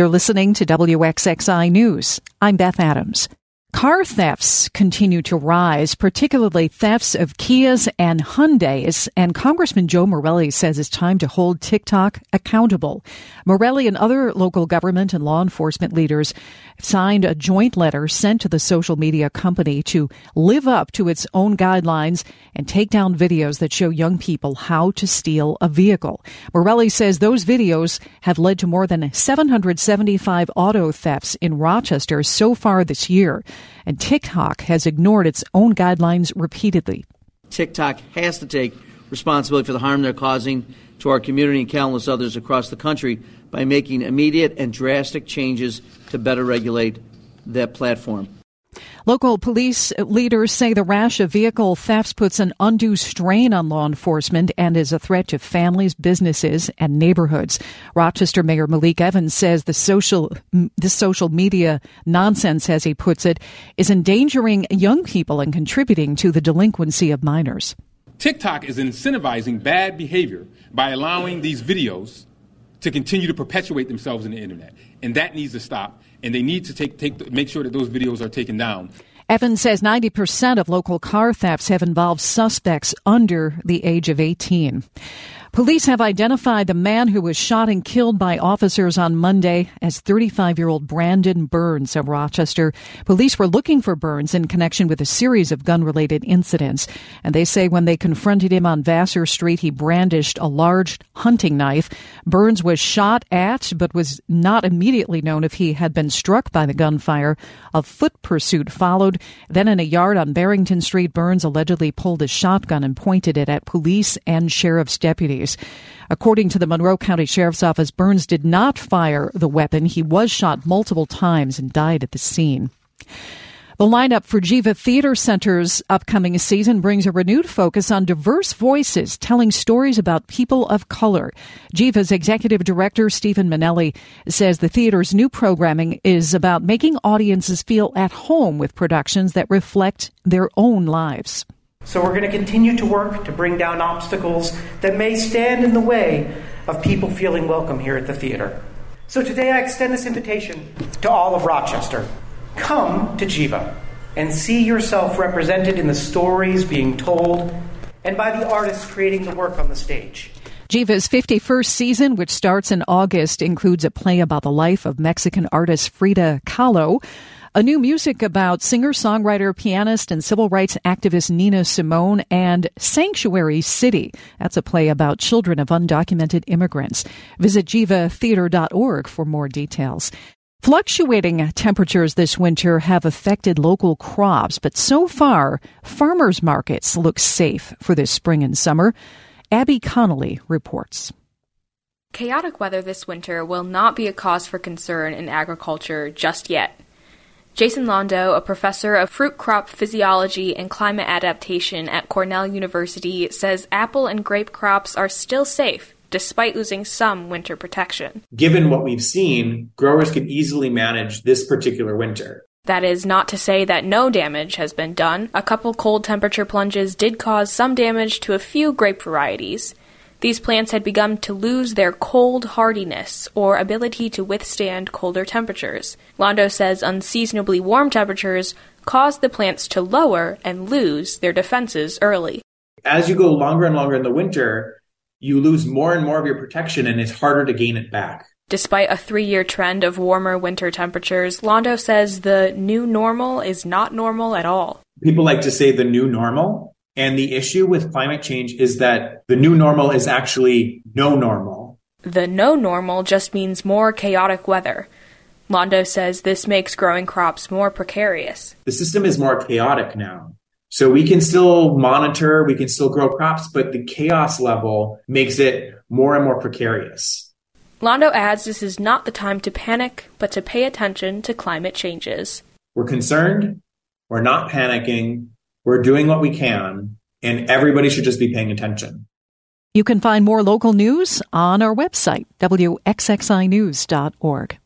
You're listening to WXXI News. I'm Beth Adams. Car thefts continue to rise, particularly thefts of Kias and Hyundais, and Congressman Joe Morelle says it's time to hold TikTok accountable. Morelle and other local government and law enforcement leaders signed a joint letter sent to the social media company to live up to its own guidelines and take down videos that show young people how to steal a vehicle. Morelle says those videos have led to more than 775 auto thefts in Rochester so far this year and TikTok has ignored its own guidelines repeatedly. TikTok has to take responsibility for the harm they're causing to our community and countless others across the country by making immediate and drastic changes to better regulate that platform. Local police leaders say the rash of vehicle thefts puts an undue strain on law enforcement and is a threat to families, businesses, and neighborhoods. Rochester Mayor Malik Evans says the social the social media nonsense, as he puts it, is endangering young people and contributing to the delinquency of minors. TikTok is incentivizing bad behavior by allowing these videos to continue to perpetuate themselves in the internet, and that needs to stop and they need to take, take make sure that those videos are taken down. Evans says 90% of local car thefts have involved suspects under the age of 18. Police have identified the man who was shot and killed by officers on Monday as 35 year old Brandon Burns of Rochester. Police were looking for Burns in connection with a series of gun related incidents. And they say when they confronted him on Vassar Street, he brandished a large hunting knife. Burns was shot at, but was not immediately known if he had been struck by the gunfire. A foot pursuit followed. Then in a yard on Barrington Street, Burns allegedly pulled a shotgun and pointed it at police and sheriff's deputies. According to the Monroe County Sheriff's Office, Burns did not fire the weapon. He was shot multiple times and died at the scene. The lineup for Geva Theater Center's upcoming season brings a renewed focus on diverse voices telling stories about people of color. Geva's executive director, Stephen Manelli, says the theater's new programming is about making audiences feel at home with productions that reflect their own lives. So we're going to continue to work to bring down obstacles that may stand in the way of people feeling welcome here at the theater. So today I extend this invitation to all of Rochester. Come to Geva and see yourself represented in the stories being told and by the artists creating the work on the stage. Geva's 51st season, which starts in August, includes a play about the life of Mexican artist Frida Kahlo. A new music about singer, songwriter, pianist, and civil rights activist Nina Simone and Sanctuary City. That's a play about children of undocumented immigrants. Visit gevatheater.org for more details. Fluctuating temperatures this winter have affected local crops, but so far, farmers markets look safe for this spring and summer. Abby Connolly reports. Chaotic weather this winter will not be a cause for concern in agriculture just yet. Jason Londo, a professor of fruit crop physiology and climate adaptation at Cornell University, says apple and grape crops are still safe despite losing some winter protection. Given what we've seen, growers can easily manage this particular winter. That is not to say that no damage has been done. A couple cold temperature plunges did cause some damage to a few grape varieties. These plants had begun to lose their cold hardiness or ability to withstand colder temperatures. Londo says unseasonably warm temperatures caused the plants to lower and lose their defenses early. As you go longer and longer in the winter, you lose more and more of your protection and it's harder to gain it back. Despite a three year trend of warmer winter temperatures, Londo says the new normal is not normal at all. People like to say the new normal, and the issue with climate change is that the new normal is actually no normal. The no normal just means more chaotic weather. Londo says this makes growing crops more precarious. The system is more chaotic now. So we can still monitor, we can still grow crops, but the chaos level makes it more and more precarious. Londo adds this is not the time to panic, but to pay attention to climate changes. We're concerned, we're not panicking, we're doing what we can, and everybody should just be paying attention. You can find more local news on our website, wxxinews.org.